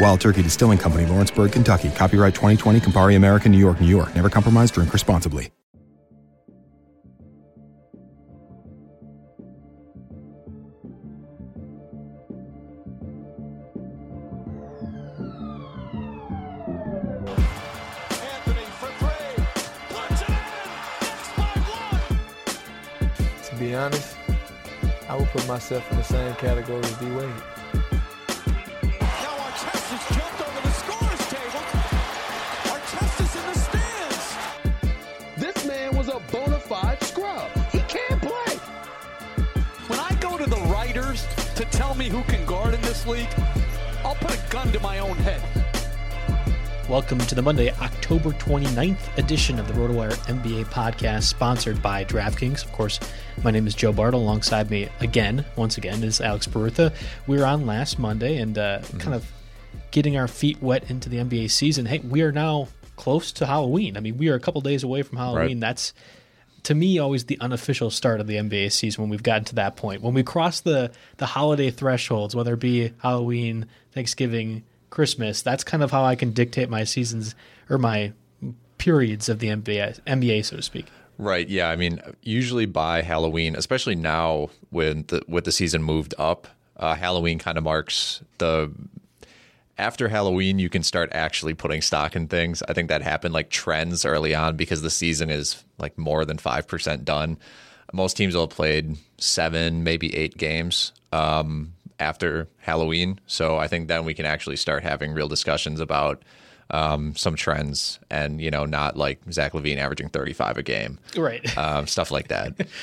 Wild Turkey Distilling Company, Lawrenceburg, Kentucky. Copyright 2020, Campari American, New York, New York. Never compromise, drink responsibly. To be honest, I would put myself in the same category as D Wade. Tell me who can guard in this league, I'll put a gun to my own head. Welcome to the Monday, October 29th edition of the RotoWire NBA podcast, sponsored by DraftKings. Of course, my name is Joe Bartle. Alongside me again, once again, is Alex Barutha. We were on last Monday and uh, Mm-hmm. kind of getting our feet wet into the NBA season. Hey, we are now close to Halloween. I mean, we are a couple days away from Halloween. That's to me always the unofficial start of the NBA season when we've gotten to that point. When we cross the the holiday thresholds, whether it be Halloween, Thanksgiving, Christmas, that's kind of how I can dictate my seasons or my periods of the NBA, NBA so to speak. Right. Yeah. I mean, usually by Halloween, especially now when the with the season moved up, uh, Halloween kind of marks the. After Halloween, you can start actually putting stock in things. I think that happened like trends early on because the season is like more than five percent done. Most teams will have played seven, maybe eight games um, after Halloween. So I think then we can actually start having real discussions about um, some trends and you know not like Zach LaVine averaging 35 a game, Right. um, stuff like that.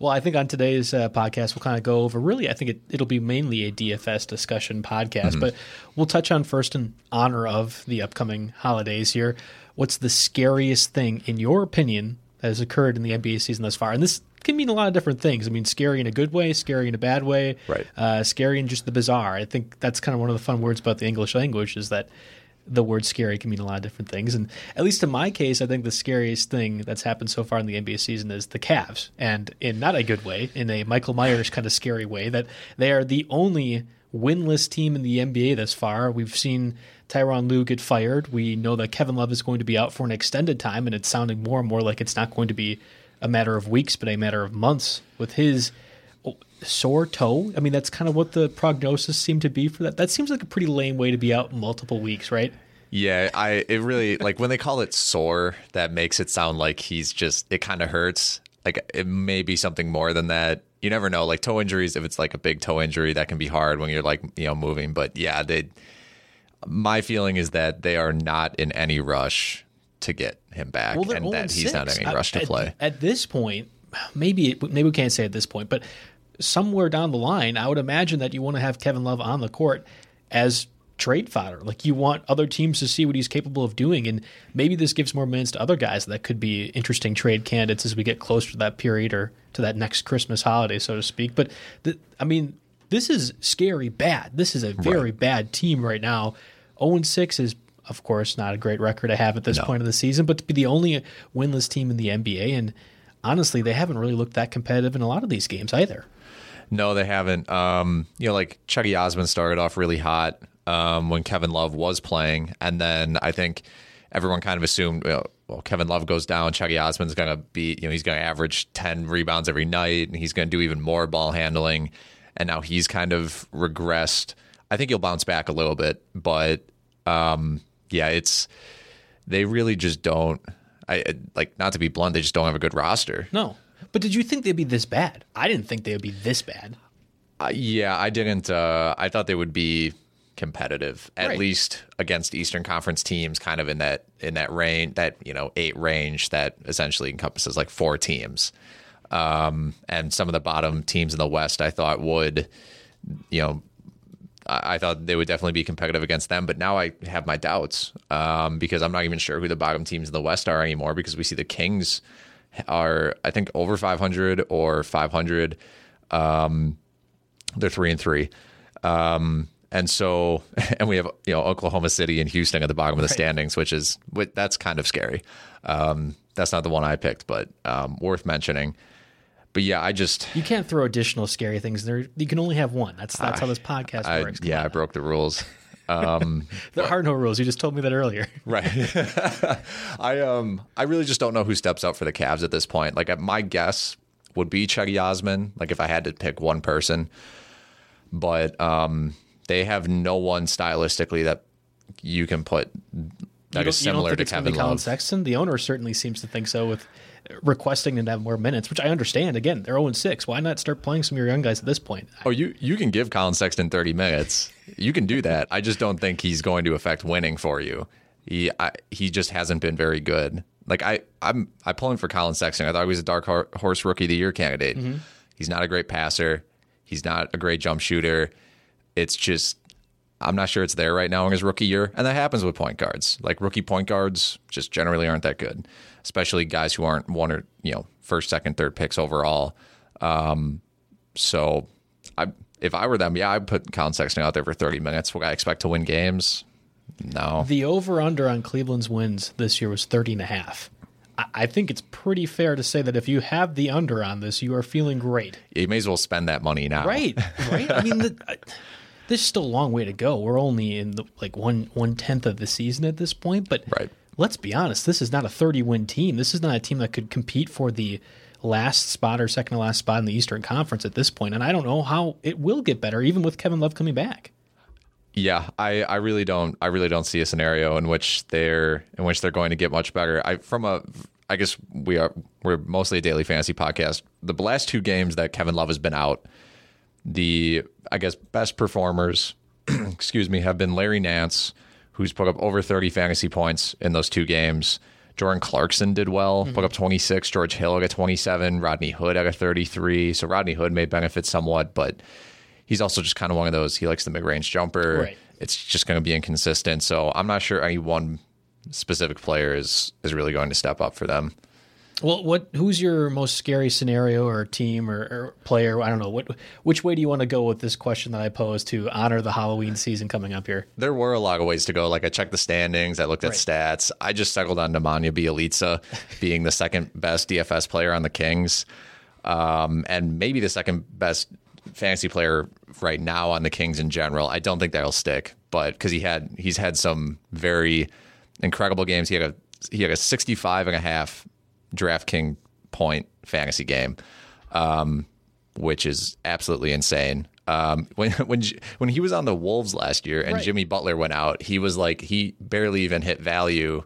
Well, I think on today's uh, podcast, we'll kind of go over really, I think it, it'll be mainly a DFS discussion podcast, but we'll touch on first in honor of the upcoming holidays here. What's the scariest thing, in your opinion, that has occurred in the NBA season thus far? And this can mean a lot of different things. I mean, scary in a good way, scary in a bad way, Right. uh, scary in just the bizarre. I think that's kind of one of the fun words about the English language is that the word scary can mean a lot of different things. And at least in my case, I think the scariest thing that's happened so far in the NBA season is the Cavs. And in not a good way, in a Michael Myers kind of scary way, that they are the only winless team in the NBA thus far. We've seen Tyron Lue get fired. We know that Kevin Love is going to be out for an extended time, and it's sounding more and more like it's not going to be a matter of weeks, but a matter of months with his sore toe. I mean, that's kind of what the prognosis seemed to be for that. That seems like a pretty lame way to be out multiple weeks, right? Yeah, I it really like when they call it sore, that makes it sound like he's just it kind of hurts. Like it may be something more than that. You never know. Like toe injuries, if it's like a big toe injury, that can be hard when you're like you know moving. But yeah, they. My feeling is that they are not in any rush to get him back, Well, and that he's not in any rush to At- play. At this point, maybe maybe we can't say at this point, but somewhere down the line, I would imagine that you want to have Kevin Love on the court as trade fodder. Like you want other teams to see what he's capable of doing, and maybe this gives more minutes to other guys that could be interesting trade candidates as we get closer to that period or to that next Christmas holiday, so to speak. But the, I mean, this is scary bad. This is a very bad team right now. 0 6 is, of course, not a great record to have at this point of the season, but to be the only winless team in the NBA. And honestly, they haven't really looked that competitive in a lot of these games either. No, they haven't. Um, you know, like Chucky Osman started off really hot um, when Kevin Love was playing, and then I think everyone kind of assumed, you know, well, Kevin Love goes down, Chucky Osman's going to be, you know, he's going to average ten rebounds every night, and he's going to do even more ball handling, and now he's kind of regressed. I think he'll bounce back a little bit, but um, yeah, it's they really just don't. I like not to be blunt, they just don't have a good roster. No. But did you think they'd be this bad? I didn't think they would be this bad. Uh, yeah, I didn't. Uh, I thought they would be competitive, at Right. least against Eastern Conference teams, kind of in that in that range, that you know eight range that essentially encompasses like four teams. Um, and some of the bottom teams in the West, I thought would, you know, I I thought they would definitely be competitive against them. But now I have my doubts um, because I'm not even sure who the bottom teams in the West are anymore because we see the Kings are, I think, over 500 or 500. Um, they're three and three. Um, and so, and we have you know Oklahoma City and Houston at the bottom of the standings, which is that's kind of scary. Um, that's not the one I picked, but um, worth mentioning. But yeah, I just You can't throw additional scary things there. You can only have one. That's that's how this podcast I, works. yeah, I broke the rules. Um, There are no rules. You just told me that earlier. Right. I um I really just don't know who steps up for the Cavs at this point. Like my guess would be Chucky Osman. Like if I had to pick one person, but um they have no one stylistically that you can put that You is don't- you don't similar think to it's gonna be Kevin Colin Love. Sexton. The owner certainly seems to think so with requesting them to have more minutes, which I understand. Again, they're 0 6. Why not start playing some of your young guys at this point? Oh, you you can give Colin Sexton 30 minutes. You can do that. I just don't think he's going to affect winning for you. He I, he just hasn't been very good. Like I I'm I pulling for Colin Sexton. I thought he was a dark horse rookie of the year candidate. Mm-hmm. He's not a great passer. He's not a great jump shooter. It's just I'm not sure it's there right now in his rookie year, and that happens with point guards. Like rookie point guards just generally aren't that good, especially guys who aren't one or you know first, second, third picks overall. Um, so I if I were them, yeah, I'd put Colin Sexton out there for 30 minutes. Would I expect to win games? No. The over under on Cleveland's wins this year was 30 and a half. I- I think it's pretty fair to say that if you have the under on this, you are feeling great. You may as well spend that money now. Right, right. I mean, the, I, there's still a long way to go. We're only in the, like one one tenth of the season at this point. But Right. let's be honest, this is not a 30 win team. This is not a team that could compete for the last spot or second to last spot in the Eastern Conference at this point. And I don't know how it will get better, even with Kevin Love coming back. Yeah, I, I really don't I really don't see a scenario in which they're in which they're going to get much better. I from a I guess we are we're mostly a daily fantasy podcast. The last two games that Kevin Love has been out, the I guess best performers, excuse me, have been Larry Nance, who's put up over 30 fantasy points in those two games. Jordan Clarkson did well, put up 26. George Hill at a 27. Rodney Hood at a 33. So Rodney Hood may benefit somewhat, but he's also just kind of one of those. He likes the mid range jumper. Right. It's just going to be inconsistent. So I'm not sure any one specific player is is really going to step up for them. Well, what? Who's your most scary scenario or team or, or player? I don't know. What? Which way do you want to go with this question that I posed to honor the Halloween season coming up here? There were a lot of ways to go. Like I checked the standings, I looked at Right. stats. I just settled on Nemanja Bjelica being the second best DFS player on the Kings, um, and maybe the second best fantasy player right now on the Kings in general. I don't think that'll stick, but because he had he's had some very incredible games. He had a he had a 65 and a half DraftKings point fantasy game. Um, which is absolutely insane. Um, when when when he was on the Wolves last year and Right. Jimmy Butler went out, he was like he barely even hit value.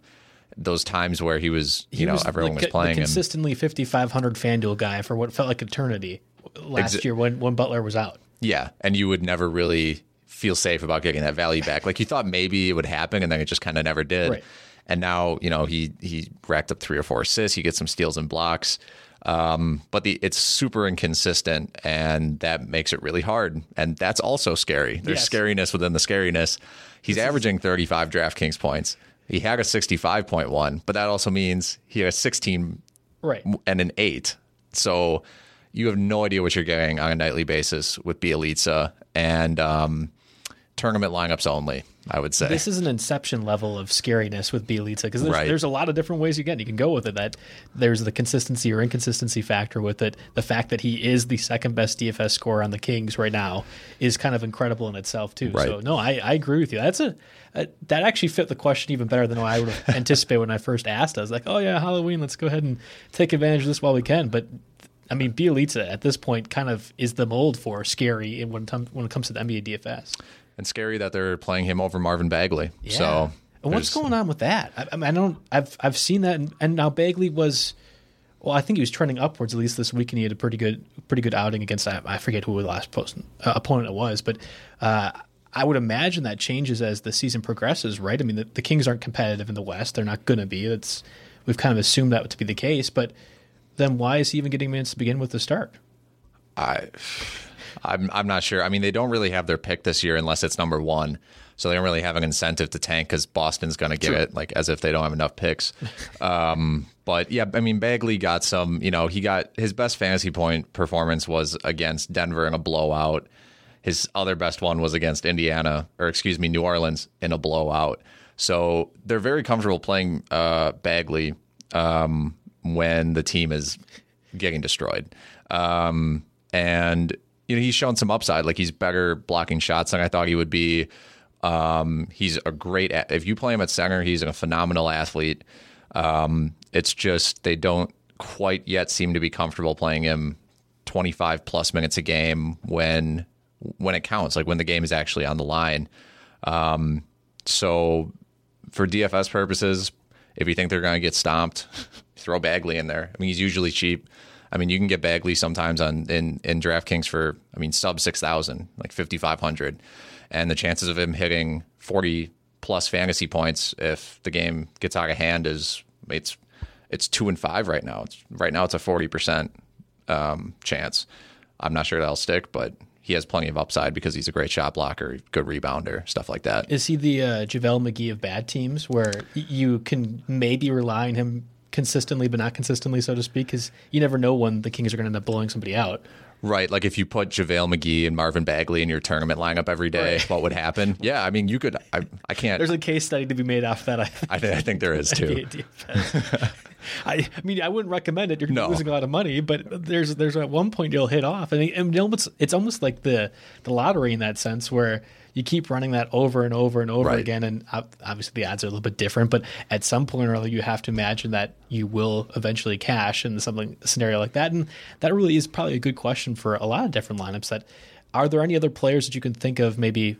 Those times where he was, you He know, was everyone like was playing consistently 5,500 FanDuel guy for what felt like eternity last year when, when Butler was out. Yeah, and you would never really feel safe about getting that value back. Like you thought maybe it would happen, and then it just kind of never did. Right. And now you know he he racked up three or four assists. He gets some steals and blocks, um, but the it's super inconsistent, and that makes it really hard. And that's also scary. There's Yes. scariness within the scariness. He's averaging 35 DraftKings points. He had a 65.1, but that also means he had a 16 Right. and an eight. So you have no idea what you're getting on a nightly basis with Bjelica and um, tournament lineups only. I would say This is an inception level of scariness with Bjelica because there's, Right. there's a lot of different ways you can you can go with it. That there's the consistency or inconsistency factor with it. The fact that he is the second best DFS scorer on the Kings right now is kind of incredible in itself too. Right. So no, I, I agree with you. That's a, a that actually fit the question even better than I would have anticipated when I first asked. I was like, oh yeah, Halloween, let's go ahead and take advantage of this while we can. But I mean, Bjelica at this point kind of is the mold for scary when, it when it comes to the NBA DFS. And scary that they're playing him over Marvin Bagley. So what's going on with that? I, I, mean, I don't. I've I've seen that, and, and now Bagley was. Well, I think he was trending upwards at least this week, and he had a pretty good, pretty good outing against. I, I forget who the last post, uh, opponent it was, but uh, I would imagine that changes as the season progresses, right? I mean, the, the Kings aren't competitive in the West; they're not going to be. That's we've kind of assumed that to be the case, but then why is he even getting minutes to begin with to start? I, I'm I'm not sure. I mean, they don't really have their pick this year unless it's number one. So they don't really have an incentive to tank because Boston's going to get it, like as if they don't have enough picks. um, but yeah, I mean, Bagley got some. You know, he got his best fantasy point performance was against Denver in a blowout. His other best one was against Indiana, or excuse me, New Orleans in a blowout. So they're very comfortable playing uh, Bagley um, when the team is getting destroyed. Um, and you know he's shown some upside. Like he's better blocking shots than I thought he would be. Um, he's a great. If you play him at center, he's a phenomenal athlete. Um, it's just they don't quite yet seem to be comfortable playing him 25 plus minutes a game when when it counts, like when the game is actually on the line. Um, so for DFS purposes, if you think they're going to get stomped, throw Bagley in there. I mean, he's usually cheap. I mean, you can get Bagley sometimes on in in DraftKings for I mean sub six thousand, like fifty five hundred, and the chances of him hitting forty plus fantasy points if the game gets out of hand is it's it's two and five right now. It's right now it's a forty percent um, chance. I'm not sure that'll stick, but he has plenty of upside because he's a great shot blocker, good rebounder, stuff like that. Is he the uh, JaVale McGee of bad teams where you can maybe rely on him consistently, but not consistently, so to speak? Because you never know when the Kings are going to end up blowing somebody out. Right, like if you put JaVale McGee and Marvin Bagley in your tournament lineup every day, what would happen? Yeah, I mean, you could. I, I can't. There's a case study to be made off that. I think. I, th- I think there is too. I, mean, I wouldn't recommend it. You're No. losing a lot of money, but there's there's at one point you'll hit off, and, and it's almost like the the lottery in that sense, where you keep running that over and over and over Right. again, and obviously the odds are a little bit different, but at some point or other, you have to imagine that you will eventually cash in something scenario like that, and that really is probably a good question for a lot of different lineups. That are there any other players that you can think of, maybe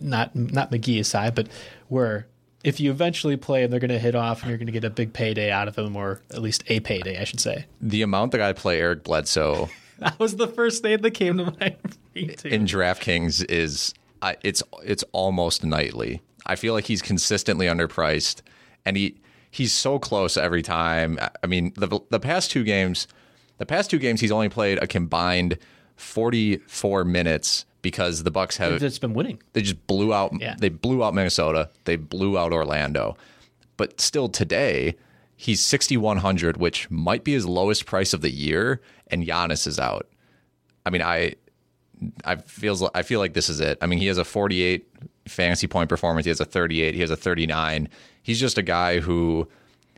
not not McGee aside, but where if you eventually play and they're going to hit off and you're going to get a big payday out of them, or at least a payday, I should say. The amount that I play Eric Bledsoe That was the first name that came to mind. for me, too. in DraftKings is I it's it's almost nightly. I feel like he's consistently underpriced, and he he's so close every time. I- I mean, the the past two games, the past two games, he's only played a combined forty four minutes because the Bucks have it's been winning. they just blew out Yeah. they blew out Minnesota, they blew out Orlando. But still today, he's 6100, which might be his lowest price of the year and Giannis is out. I mean, I I feels I feel like this is it. I mean, he has a 48 fantasy point performance, he has a 38, he has a 39. He's just a guy who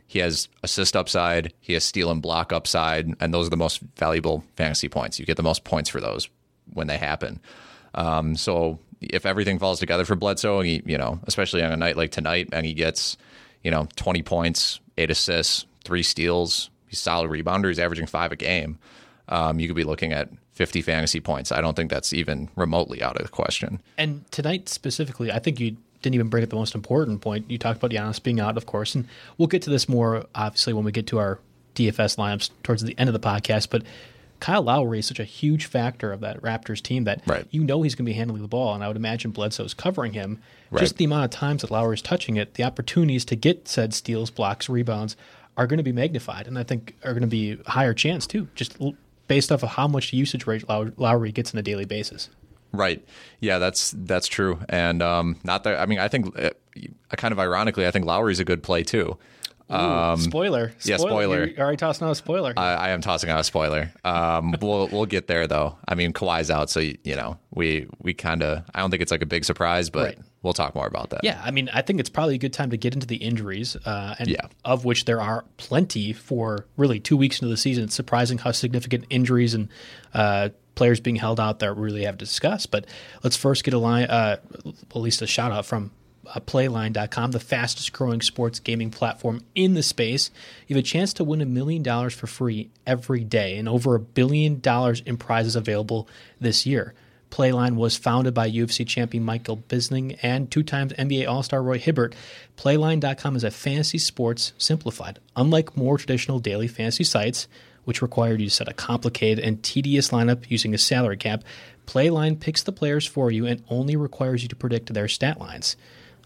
he has assist upside, he has steal and block upside, and those are the most valuable fantasy points. You get the most points for those when they happen. Um, so if everything falls together for Bledsoe, he, you know, especially on a night like tonight, and he gets, you know, 20 points, eight assists, three steals, he's solid rebounder, he's averaging five a game. Um, you could be looking at 50 fantasy points. I don't think that's even remotely out of the question. And tonight specifically, I think you didn't even bring up the most important point. You talked about Giannis being out, of course, and we'll get to this more obviously when we get to our DFS lineups towards the end of the podcast. But Kyle Lowry is such a huge factor of that Raptors team that right. you know he's going to be handling the ball, and I would imagine Bledsoe's covering him. Right. Just the amount of times that Lowry's touching it, the opportunities to get said steals, blocks, rebounds are going to be magnified, and I think are going to be higher chance too, just based off of how much usage rate Lowry gets on a daily basis. Right. Yeah, that's that's true. And um, not that I mean, I think uh, kind of ironically, I think Lowry's a good play too. Um, spoiler. spoiler. Yeah, spoiler. You're already tossing out a spoiler. I, I am tossing out a spoiler. Um, we'll we'll get there though. I mean, Kawhi's out, so you, know we we kind of. I don't think it's like a big surprise, but right. We'll talk more about that. Yeah, I mean, I think it's probably a good time to get into the injuries, uh, and yeah. of which there are plenty for really two weeks into the season. It's surprising how significant injuries and uh, players being held out there really have to discuss. But let's first get a line, uh, at least a shout out from uh, Playline.com, the fastest growing sports gaming platform in the space. You have a chance to win a million dollars for free every day and over a billion dollars in prizes available this year. Playline was founded by UFC champion Michael Bisping and two times NBA All Star Roy Hibbert. Playline.com is a fantasy sports simplified. Unlike more traditional daily fantasy sites, which required you to set a complicated and tedious lineup using a salary cap, Playline picks the players for you and only requires you to predict their stat lines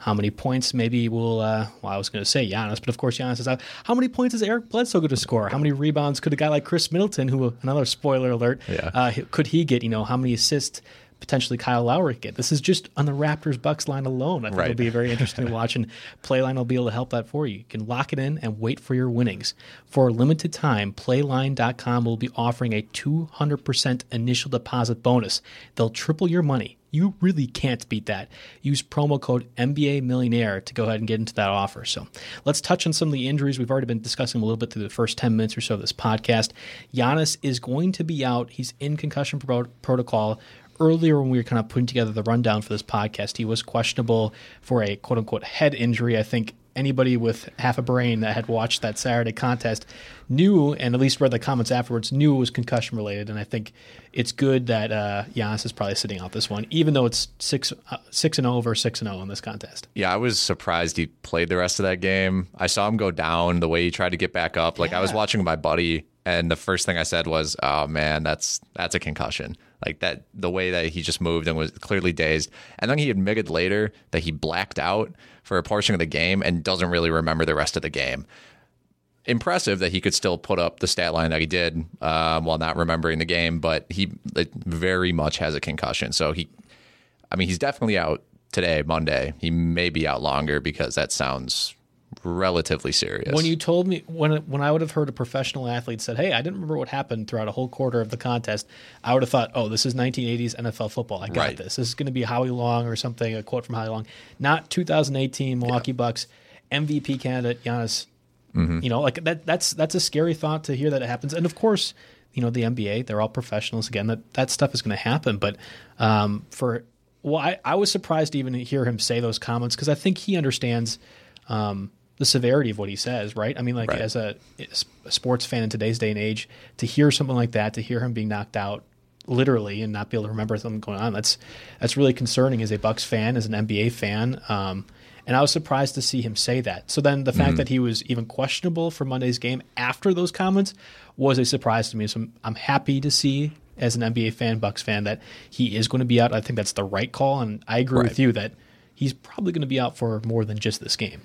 how many points maybe will, uh, well, I was going to say Giannis, but of course Giannis is out. How many points is Eric Bledsoe going to score? How many rebounds could a guy like Khris Middleton, who, another spoiler alert, yeah. uh, could he get? You know, how many assists potentially Kyle Lowry get? This is just on the Raptors Bucks line alone. I think right. it'll be very interesting to watch, and Playline will be able to help that for you. You can lock it in and wait for your winnings. For a limited time, Playline.com will be offering a 200% initial deposit bonus. They'll triple your money you really can't beat that. Use promo code MBA Millionaire to go ahead and get into that offer. So let's touch on some of the injuries. We've already been discussing a little bit through the first 10 minutes or so of this podcast. Giannis is going to be out. He's in concussion pro- protocol earlier when we were kind of putting together the rundown for this podcast, he was questionable for a quote unquote head injury. I think anybody with half a brain that had watched that Saturday contest knew, and at least read the comments afterwards, knew it was concussion related. And I think it's good that uh, Giannis is probably sitting out this one, even though it's six uh, six and over six and zero in this contest. Yeah, I was surprised he played the rest of that game. I saw him go down the way he tried to get back up. Like yeah. I was watching my buddy, and the first thing I said was, "Oh man, that's that's a concussion." Like that, the way that he just moved and was clearly dazed. And then he admitted later that he blacked out for a portion of the game and doesn't really remember the rest of the game. Impressive that he could still put up the stat line that he did um, while not remembering the game, but he very much has a concussion. So he, I mean, he's definitely out today, Monday. He may be out longer because that sounds relatively serious. When you told me when when I would have heard a professional athlete said, "Hey, I didn't remember what happened throughout a whole quarter of the contest," I would have thought, "Oh, this is 1980s NFL football. I got right. this. This is going to be Howie Long or something. A quote from Howie Long, not 2018 Milwaukee yeah. Bucks MVP candidate Giannis. Mm-hmm. You know, like that. That's that's a scary thought to hear that it happens. And of course, you know, the NBA, they're all professionals. Again, that that stuff is going to happen. But um, for well, I, I was surprised to even hear him say those comments because I think he understands. Um, the severity of what he says, right? I mean, like right. as a, a, sports fan in today's day and age, to hear something like that, to hear him being knocked out literally and not be able to remember something going on, that's that's really concerning as a Bucks fan, as an NBA fan. Um, and I was surprised to see him say that. So then the fact mm-hmm. that he was even questionable for Monday's game after those comments was a surprise to me. So I'm, I'm happy to see as an NBA fan, Bucks fan, that he is going to be out. I think that's the right call, and I agree right. with you that he's probably going to be out for more than just this game.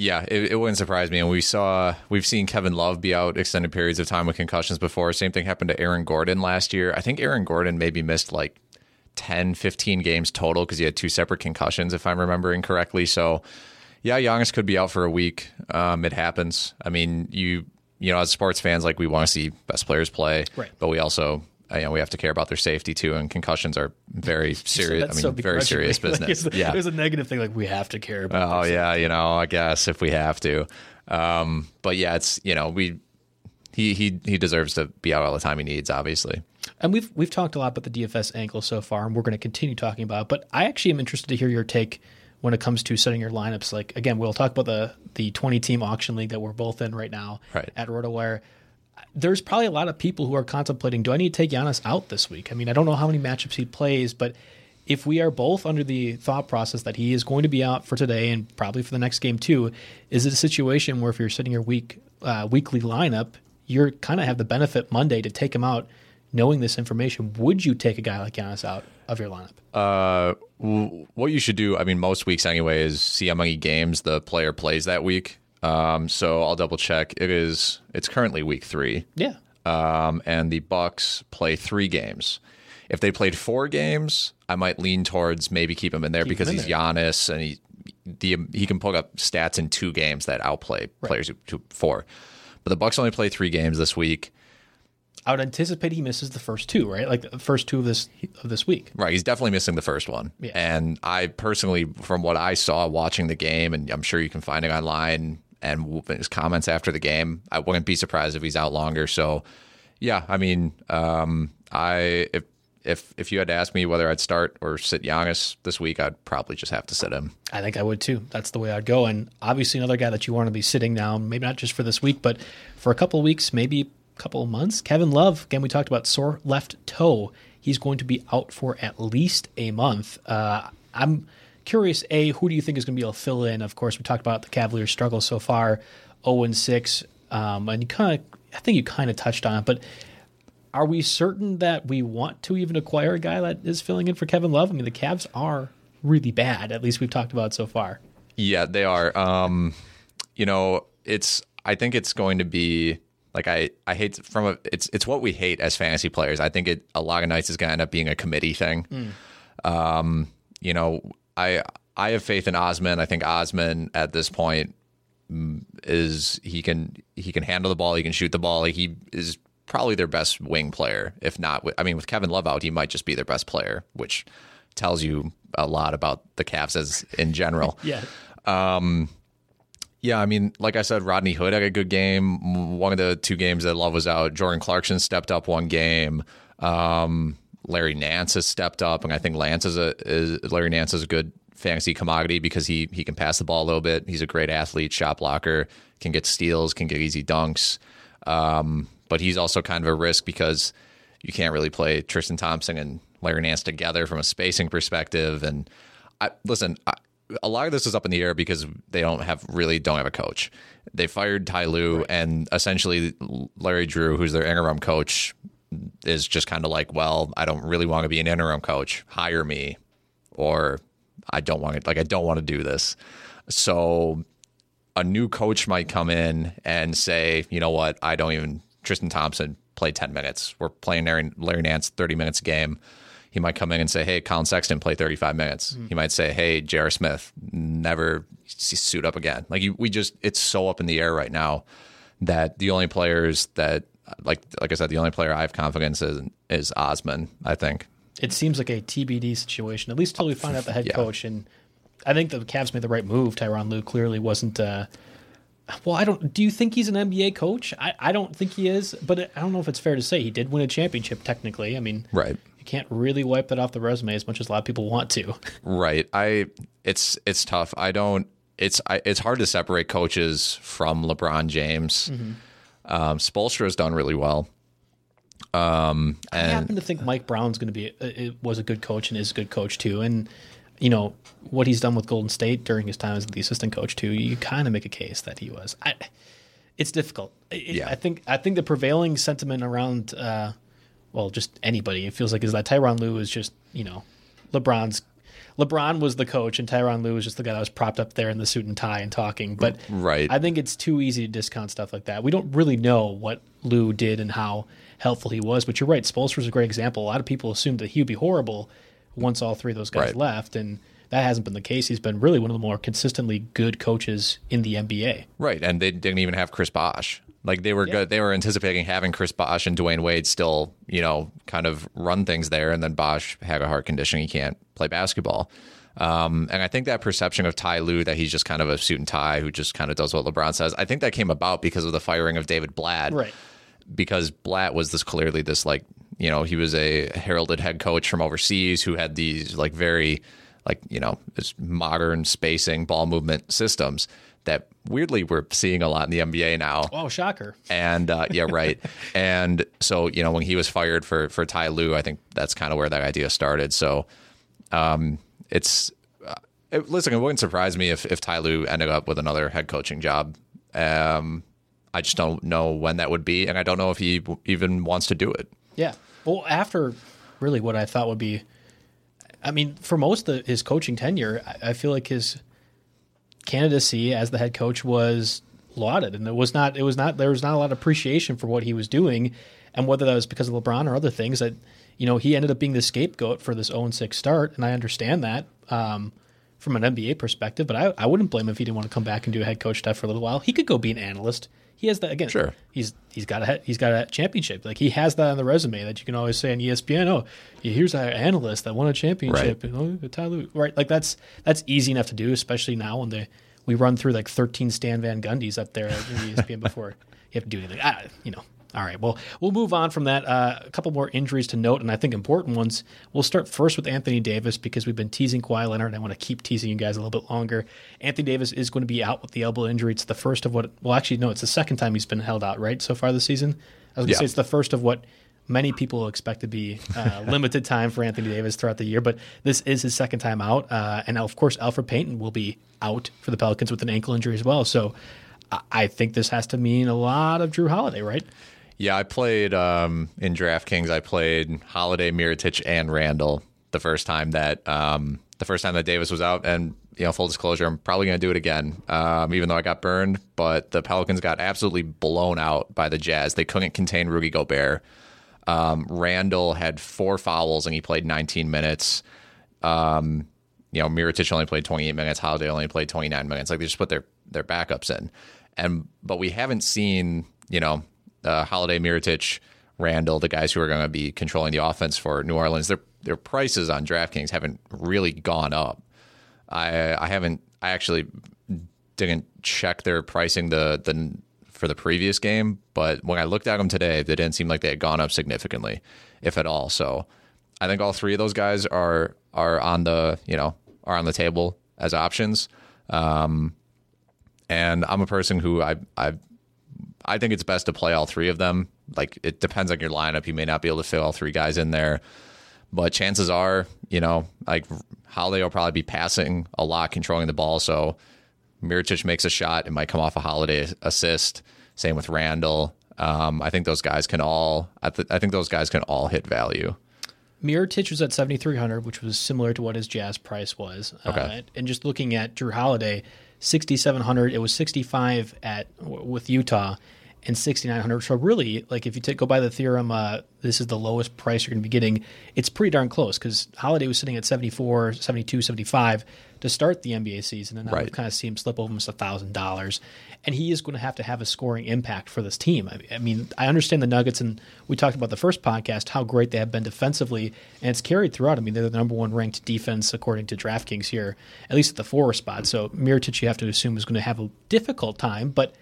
Yeah, it, it, wouldn't surprise me. And we saw, we've seen Kevin Love be out extended periods of time with concussions before. Same thing happened to Aaron Gordon last year. I think Aaron Gordon maybe missed like 10, 15 games total because he had two separate concussions, if I'm remembering correctly. So, yeah, Giannis could be out for a week. Um, it happens. I mean, you, you know, as sports fans, like we want to see best players play, right. but we also you know, we have to care about their safety too, and concussions are very serious. I mean, so very serious business. Like yeah, there's a negative thing like we have to care about. Oh yeah, you know, I guess if we have to, um, but yeah, it's you know we he he he deserves to be out all the time he needs, obviously. And we've we've talked a lot about the DFS angle so far, and we're going to continue talking about. It, but I actually am interested to hear your take when it comes to setting your lineups. Like again, we'll talk about the the 20 team auction league that we're both in right now right. at RotoWire. There's probably a lot of people who are contemplating do I need to take Giannis out this week? I mean, I don't know how many matchups he plays, but if we are both under the thought process that he is going to be out for today and probably for the next game too, is it a situation where if you're sitting your week uh, weekly lineup, you're kind of have the benefit Monday to take him out, knowing this information? Would you take a guy like Giannis out of your lineup? Uh, what you should do, I mean, most weeks anyway, is see how many games the player plays that week. Um, so I'll double check. It is. It's currently week three. Yeah. Um, and the Bucks play three games. If they played four games, I might lean towards maybe keep him in there Keep because in he's there. Giannis and he the he can put up stats in two games that outplay players who to four. But the Bucks only play three games this week. I would anticipate he misses the first two, right? Like the first two of this of this week. Right, he's definitely missing the first one. Yeah. And I personally, from what I saw watching the game, and I'm sure you can find it online and his comments after the game, I wouldn't be surprised if he's out longer. So, yeah, I mean, um, I if if if you had to ask me whether I'd start or sit Giannis this week, I'd probably just have to sit him. I think I would too. That's the way I'd go. And obviously, another guy that you want to be sitting down, maybe not just for this week, but for a couple weeks, maybe a couple of months. Kevin Love, again, we talked about sore left toe. He's going to be out for at least a month. Uh, I'm curious, A, who do you think is going to be able to fill in? Of course, we talked about the Cavaliers' struggle so far 0 and 6. Um, and you kind of, I think you kind of touched on it, but are we certain that we want to even acquire a guy that is filling in for Kevin Love? I mean, the Cavs are really bad, at least we've talked about so far. Yeah, they are. Um, you know, it's. I think it's going to be like I. I hate from a. It's it's what we hate as fantasy players. I think it a lot of nights is going to end up being a committee thing. Um, you know, I I have faith in Osman. I think Osman at this point mm, is he can he can handle the ball. He can shoot the ball. He is probably their best wing player. If not, I mean, with Kevin Love out, he might just be their best player, which tells you a lot about the Cavs as in general. Yeah. Yeah, I mean, like I said, Rodney Hood had a good game. One of the two games that Love was out, Jordan Clarkson stepped up one game. Um, Larry Nance has stepped up, and I think Lance is a is, Larry Nance is a good fantasy commodity because he he can pass the ball a little bit. He's a great athlete, shot blocker, can get steals, can get easy dunks. Um, but he's also kind of a risk because you can't really play Tristan Thompson and Larry Nance together from a spacing perspective. And I listen, I, a lot of this is up in the air because they don't have really don't have a coach. They fired Ty Lue, and essentially Larry Drew, who's their interim coach, is just kind of like, well, I don't really want to be an interim coach. Hire me, or I don't want to like I don't want to do this. So a new coach might come in and say, you know what, I don't even Tristan Thompson play 10 minutes. We're playing Larry, Larry Nance 30 minutes a game. He might come in and say, hey, Colin Sexton, play 35 minutes. Mm. He might say, hey, J.R. Smith, never suit up again. Like you, we just, it's so up in the air right now that the only players that, like like I said, the only player I have confidence in is Osman, I think. It seems like a TBD situation, at least until we find out the head Yeah. coach. And I think the Cavs made the right move. Tyron Lue clearly wasn't. Uh, well, I don't. Do you think he's an NBA coach? I, I don't think he is, but I don't know if it's fair to say he did win a championship. Technically, I mean, Right. you can't really wipe that off the resume as much as a lot of people want to. Right. I it's it's tough. I don't it's I, it's hard to separate coaches from LeBron James. Um Spoelstra's done really well. Um I happen to think Mike Brown's going to be uh, it was a good coach and is a good coach too. And you know what he's done with Golden State during his time as the assistant coach too. You kind of make a case that he was. I, it's difficult. It- Yeah. I think I think the prevailing sentiment around, uh, well, just anybody, it feels like is that Tyron Lue is just you know LeBron's. LeBron was the coach, and Tyron Lue was just the guy that was propped up there in the suit and tie and talking. But Right. I think it's too easy to discount stuff like that. We don't really know what Lue did and how helpful he was. But you're right, Spoelstra's a great example. A lot of people assumed that he would be horrible once all three of those guys Right. left, and that hasn't been the case. He's been really one of the more consistently good coaches in the NBA. right, and they didn't even have Chris Bosh. Like they were Yeah. good they were anticipating having Chris Bosh and Dwyane Wade still, you know, kind of run things there and then Bosh had a heart condition, he can't play basketball. Um, and I think that perception of Ty Lue that he's just kind of a suit and tie who just kind of does what LeBron says. I think that came about because of the firing of David Blatt. Right. because Blatt was this clearly this like you know he was a heralded head coach from overseas who had these like very like you know this modern spacing ball movement systems that weirdly we're seeing a lot in the NBA now. Oh, shocker! And uh, yeah, right. and so you know when he was fired for for Ty Lue, I think that's kind of where that idea started. So um, it's uh, it, listen, it wouldn't surprise me if if Ty Lue ended up with another head coaching job. Um, I just don't know when that would be, and I don't know if he even wants to do it. Yeah. Well, after really what I thought would be, I mean, for most of his coaching tenure, I, I feel like his candidacy as the head coach was lauded, and it was not. It was not. There was not a lot of appreciation for what he was doing, and whether that was because of LeBron or other things. That you know he ended up being the scapegoat for this 0 6 start, and I understand that. Um, from an NBA perspective, but I, I wouldn't blame him if he didn't want to come back and do a head coach stuff for a little while. He could go be an analyst. He has that again. Sure. He's he's got a he's got a championship. Like he has that on the resume that you can always say on ESPN. Oh, here's our analyst that won a championship. Right. And, oh, Tyler, right? Like that's that's easy enough to do, especially now when they we run through like 13 Stan Van Gundy's up there at ESPN before you have to do anything. Ah, you know. All right. Well, we'll move on from that. Uh, a couple more injuries to note, and I think important ones. We'll start first with Anthony Davis because we've been teasing Kawhi Leonard, and I want to keep teasing you guys a little bit longer. Anthony Davis is going to be out with the elbow injury. It's the first of what, well, actually, no, it's the second time he's been held out, right, so far this season? I was going to Yeah. say it's the first of what many people expect to be uh, limited time for Anthony Davis throughout the year, but this is his second time out. Uh, and of course, Elfrid Payton will be out for the Pelicans with an ankle injury as well. So I- I think this has to mean a lot of Jrue Holiday, right? Yeah, I played um, in DraftKings. I played Holiday, Mirotic, and Randall the first time that um, the first time that Davis was out. And you know, full disclosure, I'm probably going to do it again, um, even though I got burned. But the Pelicans got absolutely blown out by the Jazz. They couldn't contain Rudy Gobert. Um, Randall had four fouls and he played 19 minutes. Um, you know, Mirotic only played 28 minutes. Holiday only played 29 minutes. Like they just put their their backups in, and but we haven't seen you know uh, Holiday, Mirotic, Randall, the guys who are going to be controlling the offense for New Orleans. Their their prices on DraftKings haven't really gone up. I I haven't. I actually didn't check their pricing the the for the previous game, but when I looked at them today, they didn't seem like they had gone up significantly, if at all. So I think all three of those guys are are on the you know are on the table as options. Um, and I'm a person who I I I think it's best to play all three of them. Like it depends on your lineup. You may not be able to fit all three guys in there, but chances are, you know, like Holiday will probably be passing a lot, controlling the ball. So Mirotic makes a shot, it might come off a Holiday assist. Same with Randall. Um, I think those guys can all. I, th- I think those guys can all hit value. Mirotic was at 7,300, which was similar to what his Jazz price was. Okay. Uh, and just looking at Drew Holiday, 6,700. It was 65 at with Utah, and 6,900. So really, like if you take, go by the theorem, uh, this is the lowest price you're going to be getting. It's pretty darn close because Holiday was sitting at 74, 72, 75 to start the NBA season, and now Right. we've kind of seen him slip over almost a thousand dollars. And he is going to have to have a scoring impact for this team. I, I mean, I understand the Nuggets, and we talked about the first podcast how great they have been defensively, and it's carried throughout. I mean, they're the number one ranked defense according to DraftKings here, at least at the four spot. So Mirotic, you have to assume, is going to have a difficult time, but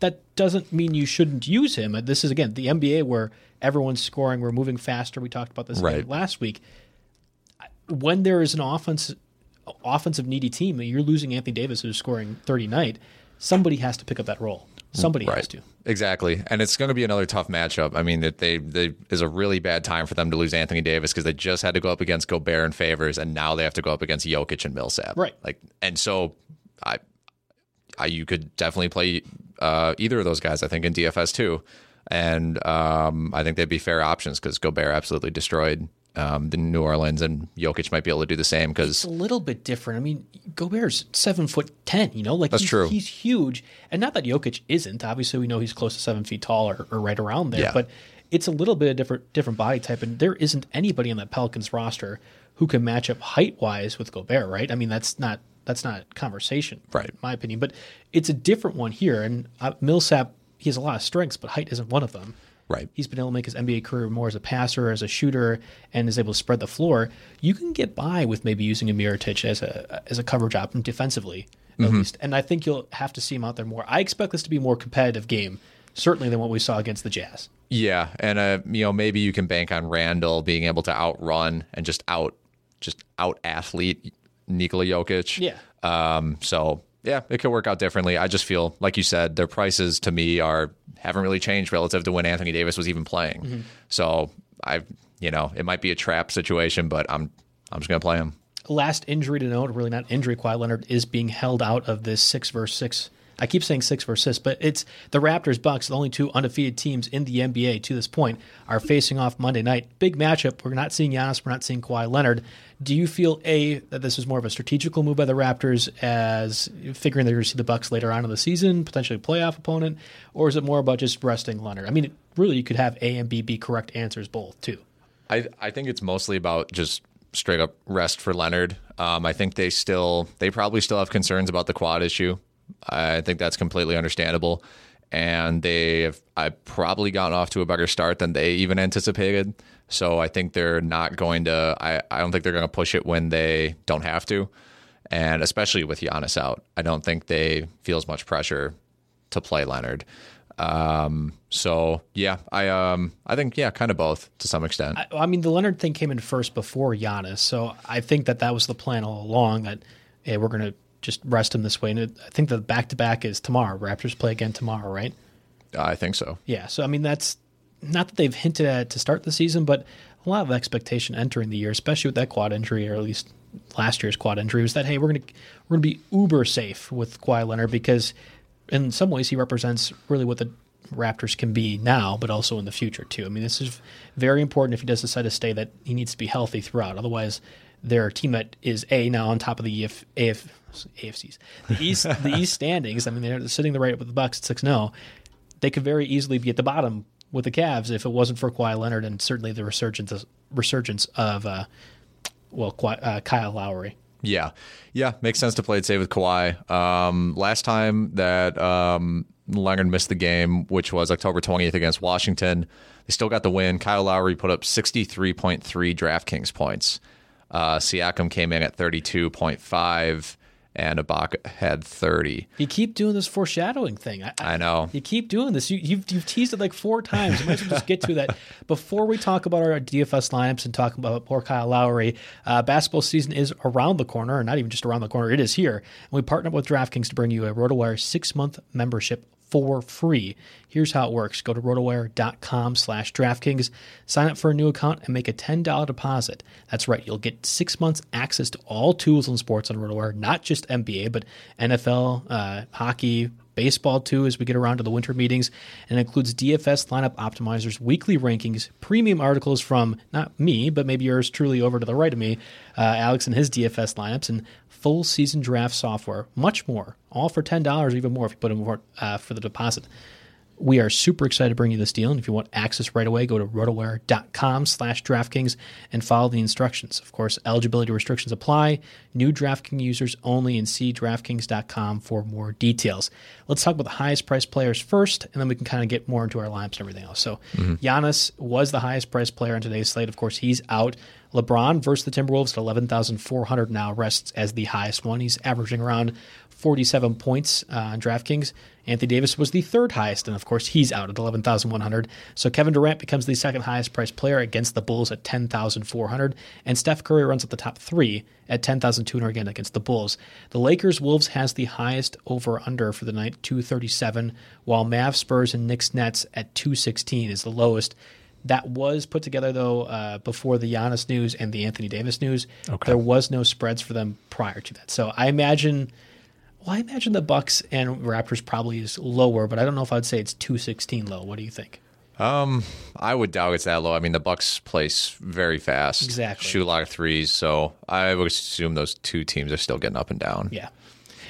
that doesn't mean you shouldn't use him. Uh, this is again the NBA where everyone's scoring, we're moving faster. We talked about this Right. last week. When there is an offense, offensive needy team, you're losing Anthony Davis who's scoring 30 night, somebody has to pick up that role. Somebody has to. Exactly, and it's going to be another tough matchup. I mean, that they they is a really bad time for them to lose Anthony Davis because they just had to go up against Gobert and Favors, and now they have to go up against Jokic and Millsap. Right. Like, and so I, I you could definitely play uh, either of those guys. I think in DFS too, and um, I think they'd be fair options because Gobert absolutely destroyed um, the New Orleans, and Jokic might be able to do the same because It's a little bit different. I mean, Gobert's seven foot ten. You know, like That's he's, true. He's huge, and not that Jokic isn't. Obviously, we know he's close to seven feet tall or, or right around there. Yeah. But it's a little bit of different different body type, and there isn't anybody on that Pelicans roster who can match up height wise with Gobert. Right? I mean, that's not that's not conversation, Right. In my opinion, but it's a different one here. And uh, Millsap, he has a lot of strengths, but height isn't one of them. Right. He's been able to make his NBA career more as a passer, as a shooter, and is able to spread the floor. You can get by with maybe using a Mirotic as a as a coverage option defensively, at Mm-hmm. least. And I think you'll have to see him out there more. I expect this to be a more competitive game, certainly than what we saw against the Jazz. Yeah, and uh, you know maybe you can bank on Randall being able to outrun and just out just out athlete Nikola Jokic. Yeah. Um. So yeah, it could work out differently. I just feel like you said, their prices to me are haven't really changed relative to when Anthony Davis was even playing. Mm-hmm. So I, you know, it might be a trap situation, but I'm I'm just gonna play him. Last injury to note, really not injury. Kawhi Leonard is being held out of this six versus six. I keep saying six versus six, but it's the Raptors Bucks, the only two undefeated teams in the NBA to this point, are facing off Monday night. Big matchup. We're not seeing Giannis. We're not seeing Kawhi Leonard. Do you feel a that this is more of a strategical move by the Raptors as figuring they're going to see the Bucks later on in the season, potentially playoff opponent, or is it more about just resting Leonard? I mean, really, you could have A and B be correct answers both too. I I think it's mostly about just straight up rest for Leonard. Um, I think they still they probably still have concerns about the quad issue. I think that's completely understandable, and they have I probably gotten off to a better start than they even anticipated. So I think they're not going to. I, I don't think they're going to push it when they don't have to, and especially with Giannis out, I don't think they feel as much pressure to play Leonard. Um, so yeah, I um I think yeah, kind of both to some extent. I, I mean, the Leonard thing came in first before Giannis, so I think that that was the plan all along. That hey, we're to just rest him this way. And it, I think the back to back is tomorrow. Raptors play again tomorrow, right? I think so. Yeah. So I mean, that's not that they've hinted at to start the season, but a lot of expectation entering the year, especially with that quad injury, or at least last year's quad injury, was that hey, we're gonna we're gonna be uber safe with Kawhi Leonard because in some ways he represents really what the Raptors can be now, but also in the future too. I mean, this is very important if he does decide to stay that he needs to be healthy throughout. Otherwise, they're a team that is a now on top of the EF, AF, AFCs, the East, the East standings. I mean, they're sitting the right with the Bucks at six zero. They could very easily be at the bottom with the Cavs if it wasn't for Kawhi Leonard and certainly the resurgence resurgence of uh, well uh, Kyle Lowry. Yeah, yeah, makes sense to play it safe with Kawhi. Um, last time that um, Leonard missed the game, which was October 20th against Washington, they still got the win. Kyle Lowry put up 63.3 DraftKings points. Uh, Siakam came in at 32.5, and Ibaka had 30. You keep doing this foreshadowing thing. I, I know. You keep doing this. You, you've, you've teased it like four times. You might as well just get to that. Before we talk about our DFS lineups and talk about poor Kyle Lowry, uh, basketball season is around the corner, or not even just around the corner, it is here. And we partnered up with DraftKings to bring you a RotoWire six month membership for free. Here's how it works. Go to rotowire.com slash DraftKings, sign up for a new account, and make a $10 deposit. That's right. You'll get six months access to all tools and sports on RotoWire, not just NBA, but NFL, uh, hockey, baseball too as we get around to the winter meetings and includes DFS lineup optimizers, weekly rankings, premium articles from not me, but maybe yours truly over to the right of me, uh, Alex and his DFS lineups, and full season draft software, much more, all for $10 or even more if you put in uh, for the deposit. We are super excited to bring you this deal, and if you want access right away, go to rotowire.com slash DraftKings and follow the instructions. Of course, eligibility restrictions apply. New DraftKings users only, and see DraftKings.com for more details. Let's talk about the highest priced players first, and then we can kind of get more into our lineups and everything else. So, Giannis was the highest priced player on today's slate. Of course, he's out. LeBron versus the Timberwolves at 11,400 now rests as the highest one. He's averaging around 47 points uh, on DraftKings. Anthony Davis was the third highest, and of course, he's out at 11,100. So Kevin Durant becomes the second highest priced player against the Bulls at 10,400, and Steph Curry runs at the top three at 10,200 again against the Bulls. The Lakers Wolves has the highest over under for the night, 237, while Mavs Spurs and Knicks Nets at 216 is the lowest. That was put together though uh, before the Giannis news and the Anthony Davis news. Okay. There was no spreads for them prior to that. So I imagine well, I imagine the Bucks and Raptors probably is lower, but I don't know if I'd say it's 216 low. What do you think? Um, I would doubt it's that low. I mean, the Bucks place very fast, Exactly. shoot a lot of threes, so I would assume those two teams are still getting up and down. Yeah.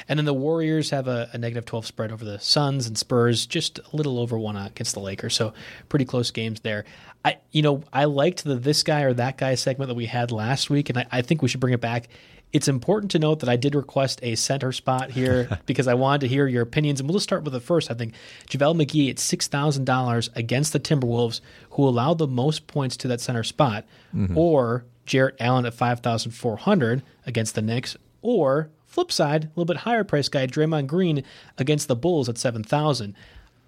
And then the Warriors have a, a negative 12 spread over the Suns and Spurs, just a little over one against the Lakers. So pretty close games there. I, you know, I liked the this guy or that guy segment that we had last week, and I, I think we should bring it back. It's important to note that I did request a center spot here because I wanted to hear your opinions. And we'll just start with the first. I think JaVale McGee at $6,000 against the Timberwolves, who allowed the most points to that center spot, mm-hmm. or Jarrett Allen at 5400 against the Knicks, or flip side, a little bit higher price guy, Draymond Green against the Bulls at 7000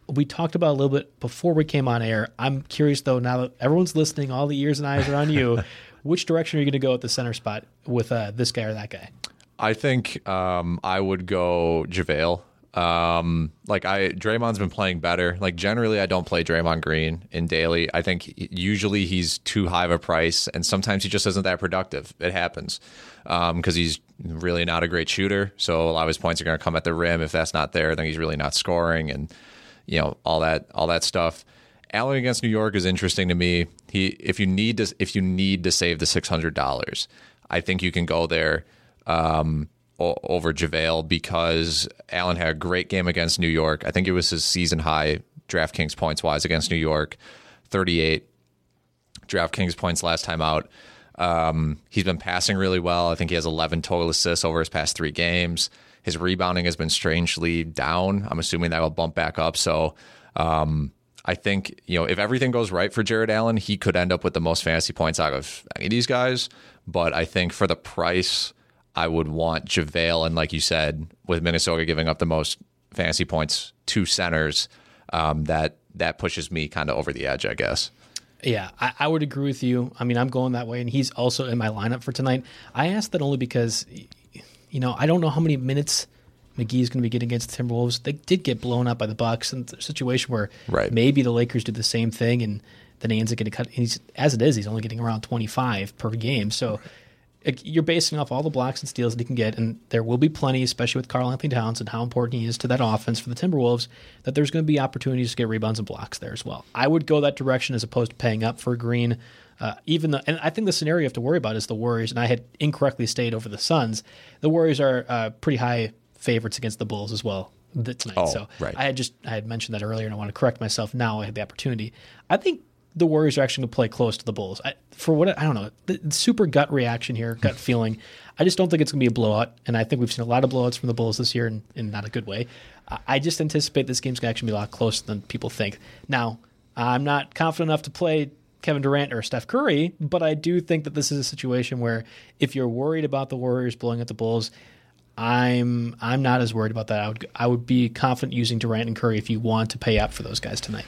we talked about a little bit before we came on air. I'm curious though, now that everyone's listening, all the ears and eyes are on you. Which direction are you going to go at the center spot with uh, this guy or that guy? I think um, I would go JaVale. Um, like I, Draymond's been playing better. Like generally, I don't play Draymond Green in daily. I think usually he's too high of a price, and sometimes he just isn't that productive. It happens because um, he's really not a great shooter. So a lot of his points are going to come at the rim. If that's not there, then he's really not scoring, and you know all that all that stuff. Allen against New York is interesting to me. He if you need to if you need to save the six hundred dollars, I think you can go there um, over JaVale because Allen had a great game against New York. I think it was his season high DraftKings points wise against New York, 38 DraftKings points last time out. Um, he's been passing really well. I think he has 11 total assists over his past three games. His rebounding has been strangely down. I'm assuming that will bump back up. So um, I think, you know, if everything goes right for Jarrett Allen, he could end up with the most fantasy points out of any of these guys. But I think for the price, I would want JaVale. And like you said, with Minnesota giving up the most fantasy points to centers, um, that that pushes me kind of over the edge, I guess. Yeah, I, I, would agree with you. I mean, I'm going that way, and he's also in my lineup for tonight. I asked that only because, you know, I don't know how many minutes McGee is going to be getting against the Timberwolves. They did get blown up by the Bucks, and a situation where right. maybe the Lakers do the same thing, and then he ends up getting cut. He's as it is, he's only getting around 25 per game. So you're basing off all the blocks and steals that he can get, and there will be plenty, especially with Karl-Anthony Towns and how important he is to that offense for the Timberwolves, that there's going to be opportunities to get rebounds and blocks there as well. I would go that direction as opposed to paying up for Green. Uh, even the, and I think the scenario you have to worry about is the Warriors, and I had incorrectly stayed over the Suns. The Warriors are uh, pretty high favorites against the Bulls as well tonight. Oh, so right. I had just I had mentioned that earlier, and I want to correct myself now. I had the opportunity. I think the Warriors are actually going to play close to the Bulls. I, for what I don't know, the, the super gut reaction here, gut feeling. I just don't think it's going to be a blowout, and I think we've seen a lot of blowouts from the Bulls this year, in, in not a good way. I, I just anticipate this game's going to actually be a lot closer than people think. Now, I'm not confident enough to play Kevin Durant or Steph Curry, but I do think that this is a situation where if you're worried about the Warriors blowing at the Bulls, I'm I'm not as worried about that. I would I would be confident using Durant and Curry if you want to pay up for those guys tonight.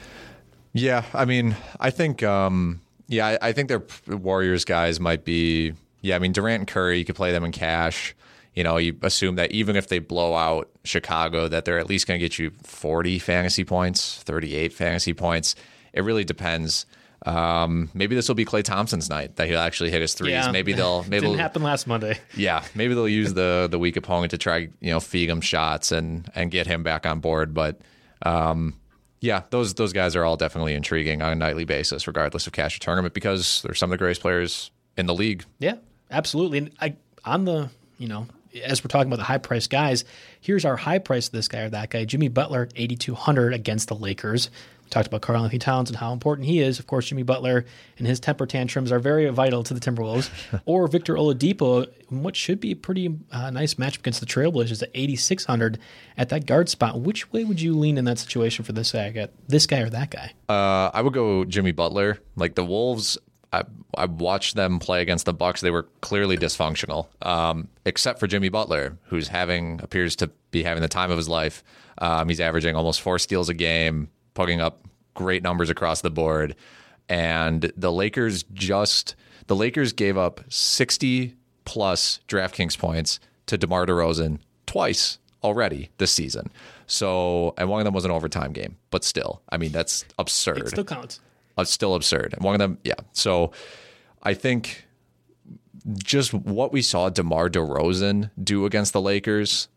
Yeah, I mean, I think, um, yeah, I, I think their Warriors guys might be, yeah, I mean, Durant and Curry, you could play them in cash. You know, you assume that even if they blow out Chicago, that they're at least going to get you 40 fantasy points, 38 fantasy points. It really depends. Um, maybe this will be Klay Thompson's night that he'll actually hit his threes. Yeah. Maybe they'll maybe didn't happen last Monday. Yeah, maybe they'll use the the weak opponent to try you know feed him shots and and get him back on board. But um, yeah, those those guys are all definitely intriguing on a nightly basis, regardless of cash or tournament, because they're some of the greatest players in the league. Yeah, absolutely. And I, on the you know, as we're talking about the high price guys, here's our high price of this guy or that guy. Jimmy Butler, eighty two hundred against the Lakers talked about Karl-Anthony Towns and how important he is. Of course, Jimmy Butler and his temper tantrums are very vital to the Timberwolves. or Victor Oladipo, what should be a pretty uh, nice match against the Trailblazers at 8,600 at that guard spot. Which way would you lean in that situation for this guy? This guy or that guy? Uh, I would go Jimmy Butler. Like the Wolves, I, I watched them play against the Bucks. They were clearly dysfunctional, um, except for Jimmy Butler, who's having appears to be having the time of his life. Um, he's averaging almost four steals a game, putting up great numbers across the board. And the Lakers just the Lakers gave up 60 plus DraftKings points to DeMar DeRozan twice already this season. So, and one of them was an overtime game, but still, I mean, that's absurd. It still counts. It's still absurd. And one of them, yeah. So, I think just what we saw DeMar DeRozan do against the Lakers,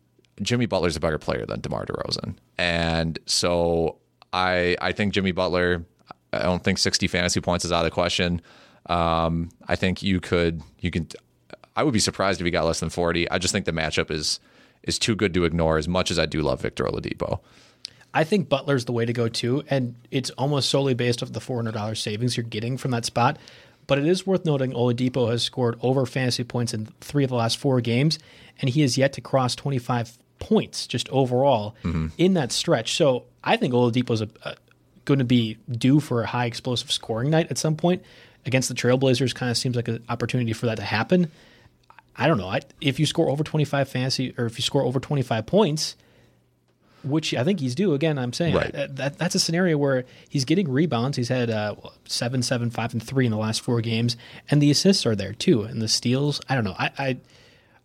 Jimmy Butler's a better player than DeMar DeRozan. And so I I think Jimmy Butler. I don't think 60 fantasy points is out of the question. Um, I think you could you can. I would be surprised if he got less than 40. I just think the matchup is is too good to ignore. As much as I do love Victor Oladipo. I think Butler's the way to go too, and it's almost solely based off the four hundred dollars savings you're getting from that spot. But it is worth noting Oladipo has scored over fantasy points in three of the last four games, and he has yet to cross twenty five points just overall mm-hmm. in that stretch. So I think Oladipo is going to be due for a high explosive scoring night at some point against the Trailblazers. Kind of seems like an opportunity for that to happen. I don't know. I, if you score over 25 fantasy or if you score over 25 points, which I think he's due. Again, I'm saying right. that, that, that's a scenario where he's getting rebounds. He's had uh, seven, seven, five, and three in the last four games, and the assists are there too, and the steals. I don't know. I, I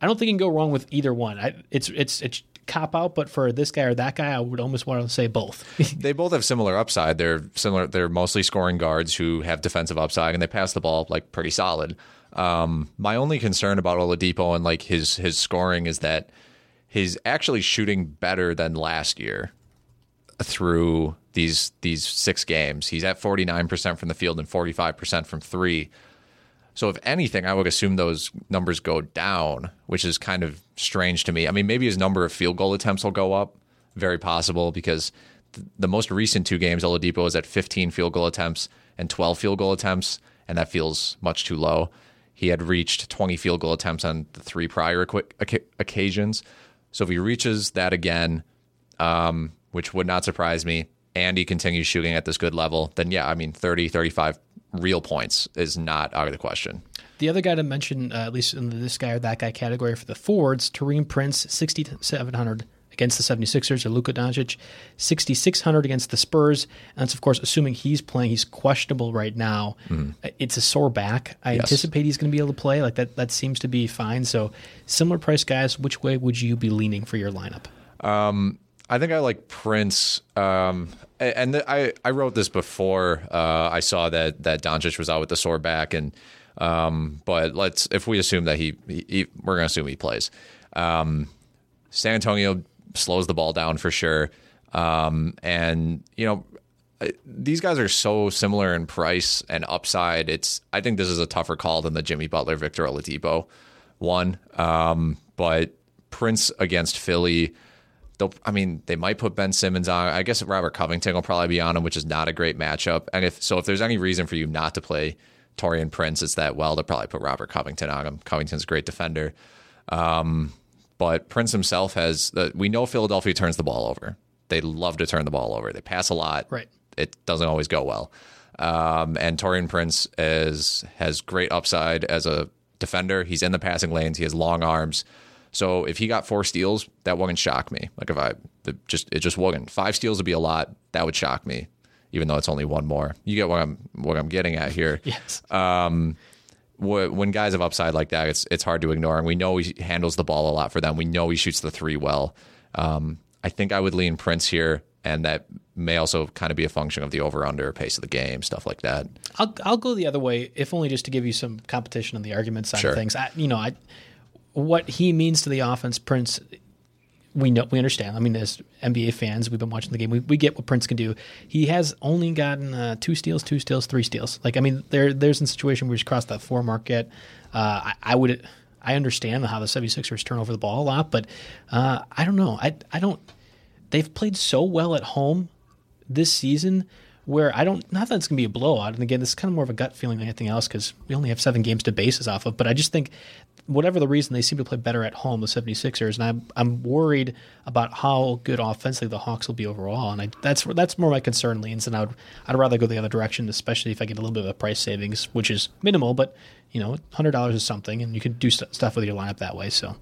I don't think you can go wrong with either one. I, it's it's it's cop out, but for this guy or that guy, I would almost want to say both. they both have similar upside. They're similar. They're mostly scoring guards who have defensive upside, and they pass the ball like pretty solid. Um, my only concern about Oladipo and like his his scoring is that he's actually shooting better than last year through these these six games. He's at 49% from the field and 45% from 3. So if anything, I would assume those numbers go down, which is kind of strange to me. I mean, maybe his number of field goal attempts will go up, very possible because th- the most recent two games Oladipo is at 15 field goal attempts and 12 field goal attempts, and that feels much too low. He had reached 20 field goal attempts on the three prior occasions. So if he reaches that again, um, which would not surprise me, and he continues shooting at this good level, then yeah, I mean, 30, 35 real points is not out of the question. The other guy to mention, uh, at least in this guy or that guy category for the forwards, Taurean Prince, 6,700 against the 76ers, or Luka Doncic, 6,600 against the Spurs. And that's, of course, assuming he's playing. He's questionable right now. Mm. It's a sore back. I yes. anticipate he's going to be able to play. Like that, that seems to be fine. So, similar price guys, which way would you be leaning for your lineup? Um, I think I like Prince. Um, and the, I, I wrote this before uh, I saw that that Doncic was out with the sore back, and um, but let's if we assume that he, he we're gonna assume he plays. Um, San Antonio slows the ball down for sure, um, and you know these guys are so similar in price and upside. It's I think this is a tougher call than the Jimmy Butler Victor Oladipo one, um, but Prince against Philly they'll I mean they might put Ben Simmons on. I guess Robert Covington will probably be on him, which is not a great matchup. And if so, if there's any reason for you not to play Taurean Prince, it's that well they'll probably put Robert Covington on him. Covington's a great defender, um, but Prince himself has. Uh, we know Philadelphia turns the ball over. They love to turn the ball over. They pass a lot. Right. It doesn't always go well. Um, and Taurean Prince is has great upside as a defender. He's in the passing lanes. He has long arms. So if he got four steals, that wouldn't shock me. Like if I it just it just wouldn't. Five steals would be a lot. That would shock me, even though it's only one more. You get what I'm what I'm getting at here. yes. Um, when guys have upside like that, it's it's hard to ignore. And we know he handles the ball a lot for them. We know he shoots the three well. Um, I think I would lean Prince here, and that may also kind of be a function of the over under pace of the game, stuff like that. I'll I'll go the other way, if only just to give you some competition on the argument side sure. of things. I, you know, I what he means to the offense, Prince, we know we understand. I mean, as NBA fans, we've been watching the game. We, we get what Prince can do. He has only gotten uh, two steals, two steals, three steals. Like I mean, there there's a situation where he's crossed that four mark yet. Uh, I, I, would I understand how the 76ers turn over the ball a lot, but uh, I don't know. I I don't. They've played so well at home this season where I don't, not that it's going to be a blowout. And again, this is kind of more of a gut feeling than anything else because we only have seven games to base this off of. But I just think, whatever the reason, they seem to play better at home, the 76ers. And I'm, I'm worried about how good offensively the Hawks will be overall. And I, that's that's more my concern leans. And I would, I'd rather go the other direction, especially if I get a little bit of a price savings, which is minimal, but, you know, $100 is something. And you can do st- stuff with your lineup that way. So.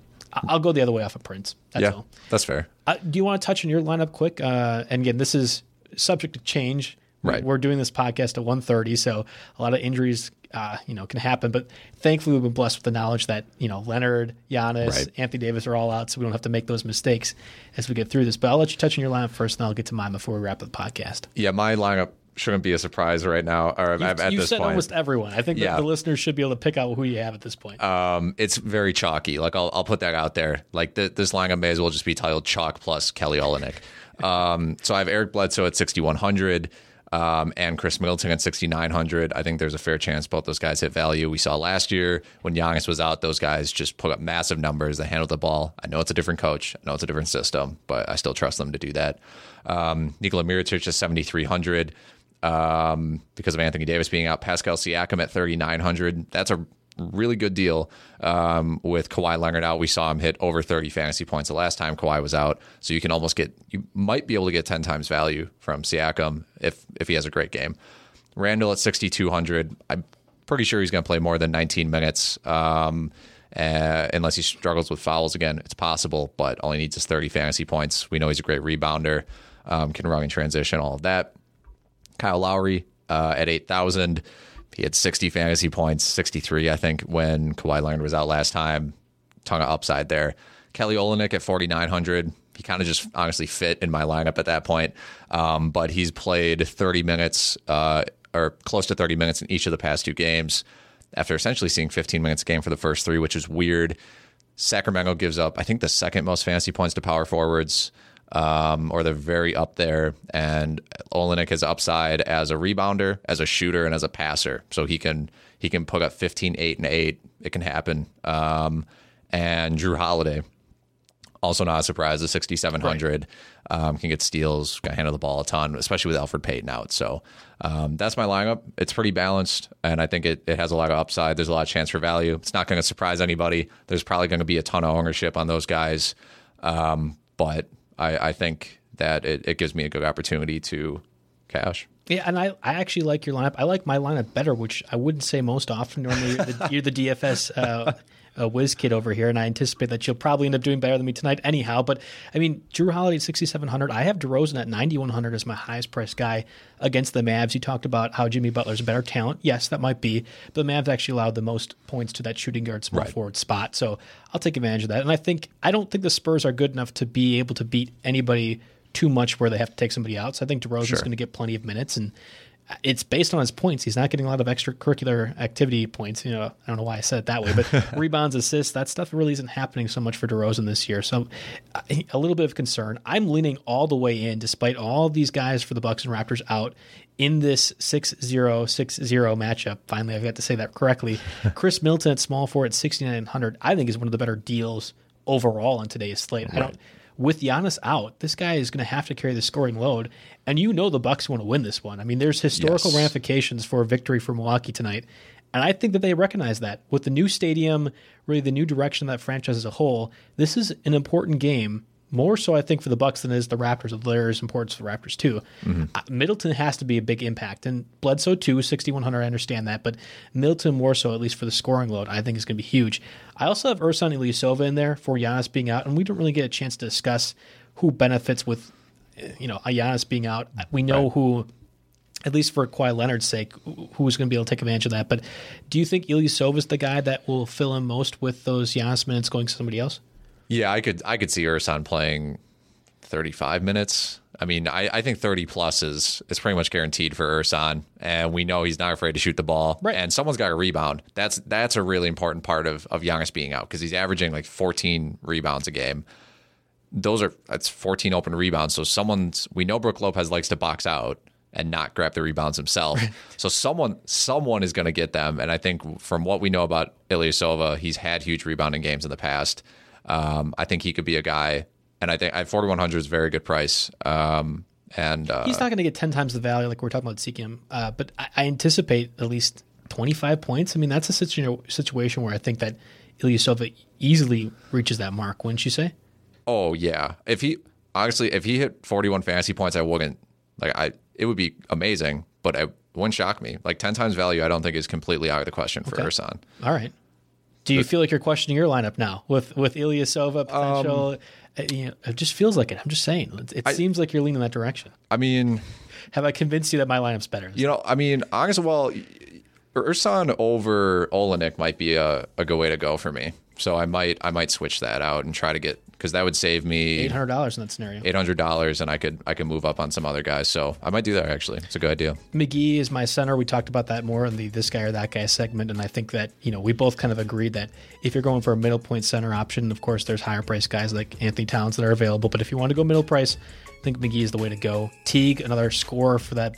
I'll go the other way off of Prince. That's yeah, all. That's fair. Uh, do you want to touch on your lineup quick? Uh, and again, this is subject to change Right. We're doing this podcast at 1.30, so a lot of injuries, uh, you know, can happen. But thankfully, we've been blessed with the knowledge that you know Leonard, Giannis, right. Anthony Davis are all out, so we don't have to make those mistakes as we get through this. But I'll let you touch on your lineup first, and I'll get to mine before we wrap up the podcast. Yeah, my lineup shouldn't be a surprise right now. Or you've, at you've this said point. almost everyone. I think yeah. the listeners should be able to pick out who you have at this point. Um, it's very chalky. Like I'll, I'll put that out there. Like this lineup may as well just be titled "Chalk plus Kelly Olynyk." um, so I have Eric Bledsoe at 6100 um, and Khris Middleton at 6,900. I think there's a fair chance both those guys hit value. We saw last year when Giannis was out, those guys just put up massive numbers. They handled the ball. I know it's a different coach. I know it's a different system, but I still trust them to do that. Um, Nikola Mirotic is 7,300 um, because of Anthony Davis being out. Pascal Siakam at 3,900. That's a really good deal um, with Kawhi Leonard out. We saw him hit over 30 fantasy points the last time Kawhi was out. So you can almost get, you might be able to get 10 times value from Siakam if if he has a great game. Randle at 6,200. I'm pretty sure he's going to play more than 19 minutes. Um, uh, unless he struggles with fouls again, it's possible, but all he needs is 30 fantasy points. We know he's a great rebounder, um, can run in transition, all of that. Kyle Lowry uh, at 8,000. He had 60 fantasy points, 63, I think, when Kawhi Leonard was out last time. ton of upside there. Kelly Olynyk at 4,900. He kind of just honestly fit in my lineup at that point. Um, but he's played 30 minutes uh, or close to 30 minutes in each of the past two games after essentially seeing 15 minutes a game for the first three, which is weird. Sacramento gives up, I think, the second most fantasy points to power forwards, um, or they're very up there. And Olynyk has upside as a rebounder, as a shooter, and as a passer. So he can he can put up 15, 8, and 8. It can happen. Um, and Jrue Holiday, also not a surprise, the 6,700 right. um, can get steals, can handle the ball a ton, especially with Elfrid Payton out. So um, that's my lineup. It's pretty balanced, and I think it, it has a lot of upside. There's a lot of chance for value. It's not going to surprise anybody. There's probably going to be a ton of ownership on those guys, um, but I, I, think that it, it gives me a good opportunity to cash. Yeah, and I, I actually like your lineup. I like my lineup better, which I wouldn't say most often. Normally, you're the, you're the DFS uh, a whiz kid over here, and I anticipate that she'll probably end up doing better than me tonight, anyhow. But I mean, Jrue Holiday at sixty seven hundred. I have DeRozan at ninety one hundred as my highest priced guy against the Mavs. You talked about how Jimmy Butler's a better talent. Yes, that might be, but the Mavs actually allowed the most points to that shooting guard small right. forward spot. So I'll take advantage of that. And I think I don't think the Spurs are good enough to be able to beat anybody too much where they have to take somebody out. So I think DeRozan's sure. going to get plenty of minutes and it's based on his points. He's not getting a lot of extracurricular activity points. You know, I don't know why I said it that way, but rebounds, assists, that stuff really isn't happening so much for DeRozan this year. So a little bit of concern. I'm leaning all the way in, despite all these guys for the Bucks and Raptors out in this 6-0, 6-0 matchup. Finally, I've got to say that correctly. Khris Middleton at small four at 6,900, I think is one of the better deals overall on today's slate. Right. I don't with Giannis out, this guy is going to have to carry the scoring load, and you know the Bucks want to win this one. I mean, there's historical yes. ramifications for a victory for Milwaukee tonight, and I think that they recognize that with the new stadium, really the new direction of that franchise as a whole. This is an important game more so, I think, for the Bucks than it is the Raptors. There is importance for the Raptors too. Mm-hmm. Uh, Middleton has to be a big impact, and Bledsoe too. Sixty one hundred, I understand that, but Middleton more so, at least for the scoring load, I think is going to be huge. I also have Ersan Ilyasova in there for Giannis being out, and we don't really get a chance to discuss who benefits with, uh, you know, Giannis being out. We know right. who at least for Kawhi Leonard's sake, who's going to be able to take advantage of that. But do you think Ilyasova is the guy that will fill in most with those Giannis minutes going to somebody else? Yeah, I could I could see Ersan playing 35 minutes. I mean, I, I think 30 plus is is pretty much guaranteed for Ersan, and we know he's not afraid to shoot the ball. Right. And someone's got to rebound. That's that's a really important part of of Giannis being out because he's averaging like 14 rebounds a game. Those are that's 14 open rebounds. So someone's we know Brook Lopez likes to box out and not grab the rebounds himself. so someone someone is going to get them. And I think from what we know about Ilyasova, he's had huge rebounding games in the past. Um, I think he could be a guy, and I think at 4100 is a very good price. Um, and uh, he's not going to get 10 times the value like we're talking about Siakam, uh, but I, I, anticipate at least 25 points. I mean, that's a situ- situation where I think that Ilyasova easily reaches that mark, wouldn't you say? Oh yeah. If he honestly, if he hit 41 fantasy points, I wouldn't like I. It would be amazing, but it wouldn't shock me. Like 10 times value, I don't think is completely out of the question for okay. Ersan. All right. Do you but, feel like you're questioning your lineup now with with Ilyasova potential? Um, uh, you know, it just feels like it. I'm just saying. It, it I, seems like you're leaning that direction. I mean, have I convinced you that my lineup's better? You know, I mean, honestly, well, Ersan over Olynyk might be a, a good way to go for me. So I might I might switch that out and try to get because that would save me eight hundred dollars in that scenario. Eight hundred dollars, and I could I could move up on some other guys. So I might do that. Actually, it's a good idea. McGee is my center. We talked about that more in the this guy or that guy segment, and I think that you know we both kind of agreed that if you're going for a middle point center option, of course there's higher price guys like Anthony Towns that are available. But if you want to go middle price, I think McGee is the way to go. Teague, another scorer for that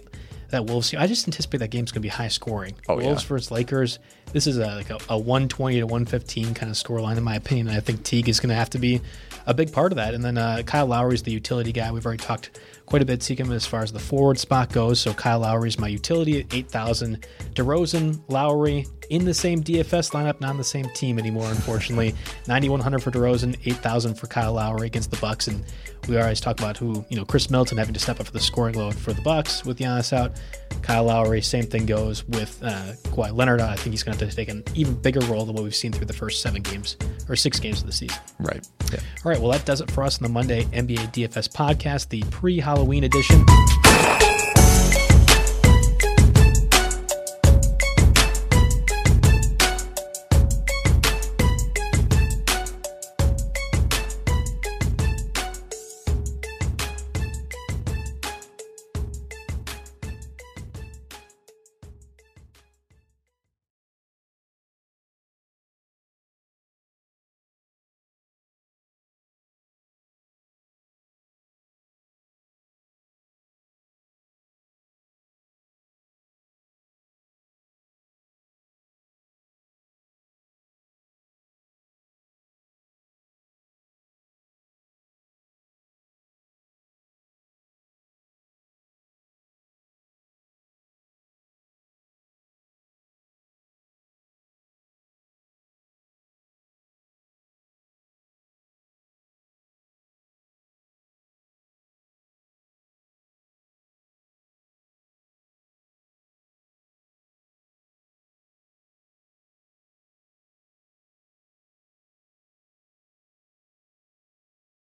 that Wolves. I just anticipate that game's going to be high scoring. Oh, Wolves yeah. versus Lakers. This is a, like a, a 120 to 115 kind of score line, in my opinion. And I think Teague is going to have to be a big part of that. And then uh, Kyle Lowry is the utility guy. We've already talked quite a bit, Siakam, as far as the forward spot goes. So Kyle Lowry is my utility at 8,000. DeRozan, Lowry in the same DFS lineup, not on the same team anymore, unfortunately. 9,100 for DeRozan, 8,000 for Kyle Lowry against the Bucks. And we always talk about who, you know, Khris Middleton having to step up for the scoring load for the Bucks with Giannis out. Kyle Lowry, same thing goes with uh, Kawhi Leonard. I think he's going to have to take an even bigger role than what we've seen through the first seven games or six games of the season. Right. Yeah. All right. Well, that does it for us on the Monday NBA DFS podcast, the pre Halloween edition.